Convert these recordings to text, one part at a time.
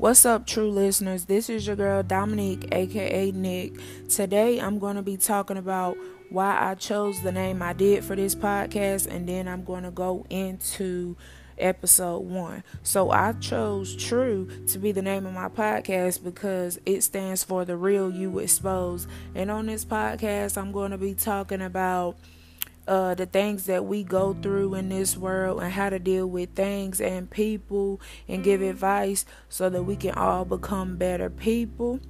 What's up, true listeners? This is your girl Dominique, aka Nick. Today I'm going to be talking about why I chose the name I did for this podcast, and then I'm going to go into episode one. So I chose True to be the name of my podcast because it stands for The Real You Exposed. And on this podcast, I'm going to be talking about uh, the things that we go through in this world and how to deal with things and people and give advice so that we can all become better people.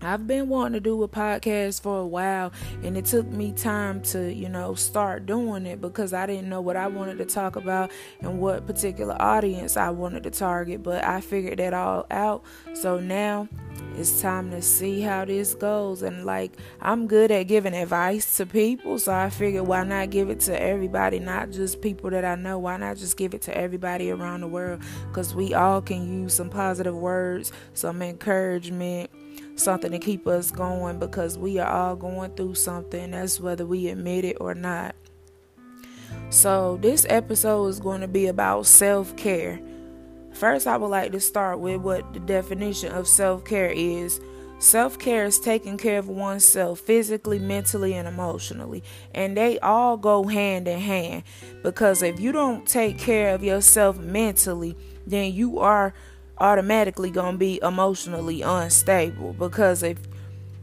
I've been wanting to do a podcast for a while and it took me time to, you know, start doing it because I didn't know what I wanted to talk about and what particular audience I wanted to target, but I figured that all out. So now it's time to see how this goes and like I'm good at giving advice to people, so I figured why not give it to everybody, not just people that I know. Why not just give it to everybody around the world cuz we all can use some positive words, some encouragement something to keep us going because we are all going through something. That's whether we admit it or not. So, this episode is going to be about self care. First, I would like to start with what the definition of self care is. Self care is taking care of oneself physically, mentally, and emotionally. And they all go hand in hand. Because if you don't take care of yourself mentally, then you are automatically going to be emotionally unstable because if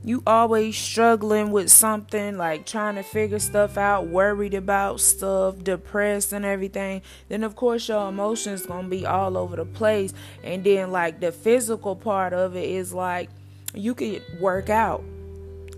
you always struggling with something like trying to figure stuff out, worried about stuff, depressed and everything, then of course your emotions to be all over the place. And then like the physical part of it is like you could work out.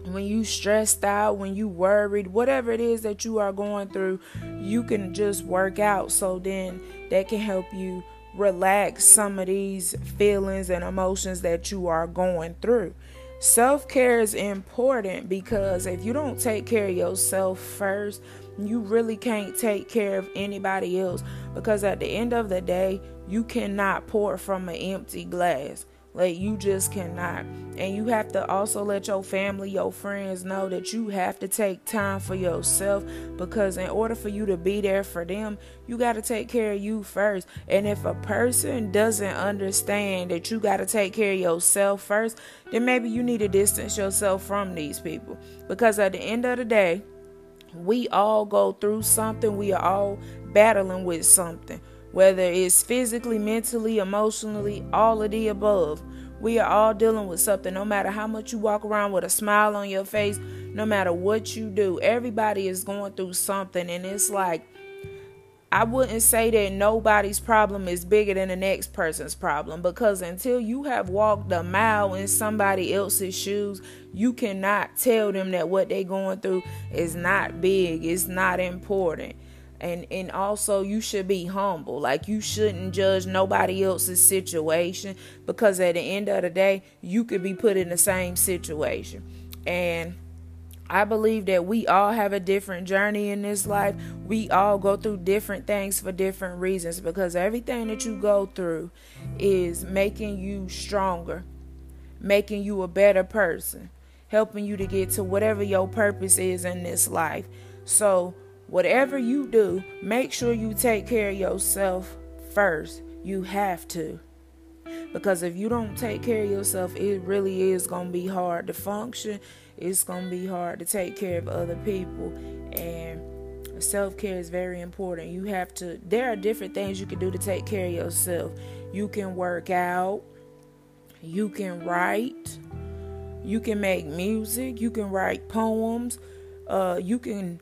When you stressed out, when you worried, whatever it is that you are going through, you can just work out. So then that can help you relax some of these feelings and emotions that you are going through. Self care is important because if you don't take care of yourself first, you really can't take care of anybody else. Because at the end of the day, you cannot pour from an empty glass. Like you just cannot. And you have to also let your family, your friends know that you have to take time for yourself because in order for you to be there for them, you got to take care of you first. And if a person doesn't understand that you got to take care of yourself first, then maybe you need to distance yourself from these people because at the end of the day, we all go through something. We are all battling with something whether it's physically, mentally, emotionally, all of the above. We are all dealing with something, no matter how much you walk around with a smile on your face, no matter what you do. Everybody is going through something, and it's like, I wouldn't say that nobody's problem is bigger than the next person's problem because until you have walked a mile in somebody else's shoes, you cannot tell them that what they're going through is not big, it's not important and and also you should be humble like you shouldn't judge nobody else's situation because at the end of the day you could be put in the same situation and I believe that we all have a different journey in this life. We all go through different things for different reasons because everything that you go through is making you stronger, making you a better person, helping you to get to whatever your purpose is in this life. So, whatever you do, make sure you take care of yourself first. You have to. Because if you don't take care of yourself, it really is going to be hard to function. It's going to be hard to take care of other people. And self care is very important. You have to, there are different things you can do to take care of yourself. You can work out, you can write, you can make music, you can write poems, uh, you can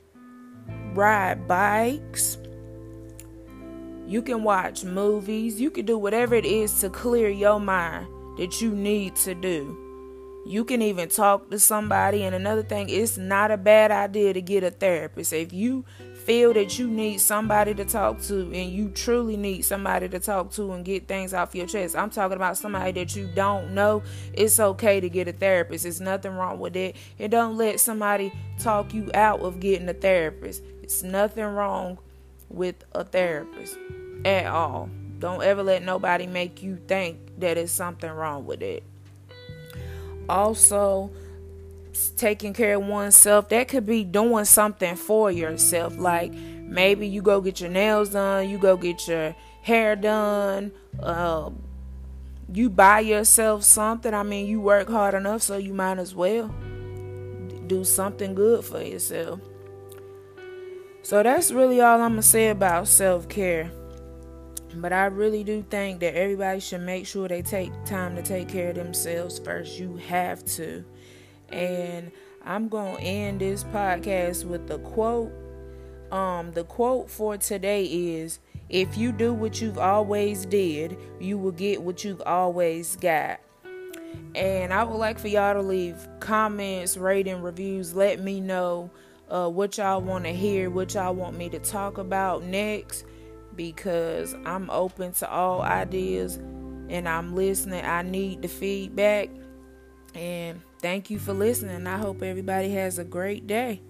ride bikes. You can watch movies. You can do whatever it is to clear your mind that you need to do. You can even talk to somebody. And another thing, it's not a bad idea to get a therapist. If you feel that you need somebody to talk to and you truly need somebody to talk to and get things off your chest, I'm talking about somebody that you don't know, it's okay to get a therapist. There's nothing wrong with it. And don't let somebody talk you out of getting a therapist. It's nothing wrong with a therapist at all. Don't ever let nobody make you think that it's something wrong with it. Also, taking care of oneself, that could be doing something for yourself. Like maybe you go get your nails done, you go get your hair done, uh, you buy yourself something. I mean, you work hard enough, so you might as well do something good for yourself. So that's really all I'm going to say about self care. But I really do think that everybody should make sure they take time to take care of themselves first. You have to. And I'm going to end this podcast with the quote. Um the quote for today is if you do what you've always did, you will get what you've always got. And I would like for y'all to leave comments, rating, reviews. Let me know uh, what y'all want to hear, what y'all want me to talk about next, because I'm open to all ideas and I'm listening. I need the feedback. And thank you for listening. I hope everybody has a great day.